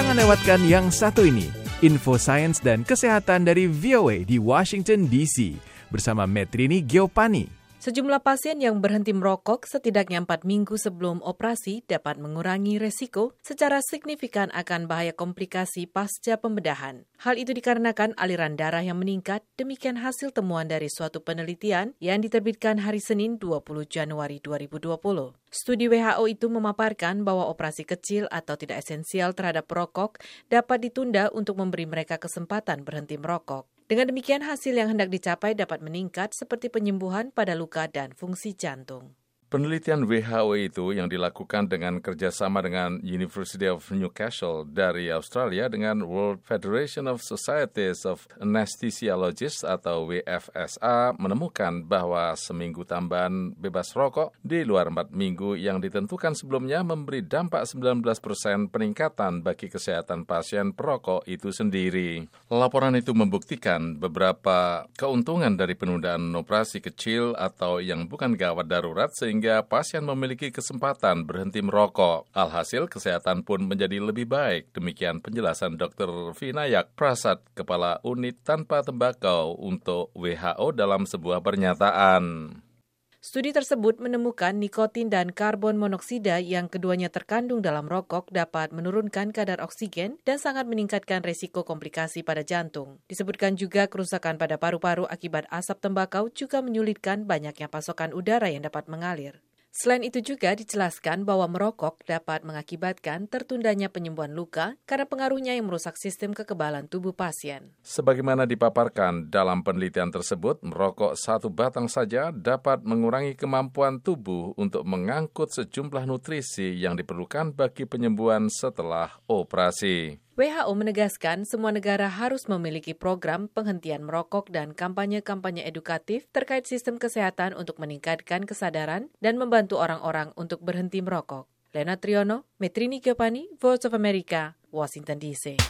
Jangan lewatkan yang satu ini, info sains dan kesehatan dari VOA di Washington DC bersama Metrini Geopani. Sejumlah pasien yang berhenti merokok setidaknya 4 minggu sebelum operasi dapat mengurangi resiko secara signifikan akan bahaya komplikasi pasca pembedahan. Hal itu dikarenakan aliran darah yang meningkat, demikian hasil temuan dari suatu penelitian yang diterbitkan hari Senin 20 Januari 2020. Studi WHO itu memaparkan bahwa operasi kecil atau tidak esensial terhadap perokok dapat ditunda untuk memberi mereka kesempatan berhenti merokok. Dengan demikian, hasil yang hendak dicapai dapat meningkat seperti penyembuhan pada luka dan fungsi jantung. Penelitian WHO itu yang dilakukan dengan kerjasama dengan University of Newcastle dari Australia dengan World Federation of Societies of Anesthesiologists atau WFSA menemukan bahwa seminggu tambahan bebas rokok di luar empat minggu yang ditentukan sebelumnya memberi dampak 19 persen peningkatan bagi kesehatan pasien perokok itu sendiri. Laporan itu membuktikan beberapa keuntungan dari penundaan operasi kecil atau yang bukan gawat darurat sehingga sehingga pasien memiliki kesempatan berhenti merokok. Alhasil, kesehatan pun menjadi lebih baik. Demikian penjelasan Dr. Vinayak Prasad, Kepala Unit Tanpa Tembakau untuk WHO dalam sebuah pernyataan. Studi tersebut menemukan nikotin dan karbon monoksida yang keduanya terkandung dalam rokok dapat menurunkan kadar oksigen dan sangat meningkatkan resiko komplikasi pada jantung. Disebutkan juga kerusakan pada paru-paru akibat asap tembakau juga menyulitkan banyaknya pasokan udara yang dapat mengalir. Selain itu juga dijelaskan bahwa merokok dapat mengakibatkan tertundanya penyembuhan luka karena pengaruhnya yang merusak sistem kekebalan tubuh pasien. Sebagaimana dipaparkan dalam penelitian tersebut, merokok satu batang saja dapat mengurangi kemampuan tubuh untuk mengangkut sejumlah nutrisi yang diperlukan bagi penyembuhan setelah operasi. WHO menegaskan semua negara harus memiliki program penghentian merokok dan kampanye-kampanye edukatif terkait sistem kesehatan untuk meningkatkan kesadaran dan membantu orang-orang untuk berhenti merokok. Lena Triono, Metrini Giovanni, Voice of America, Washington DC.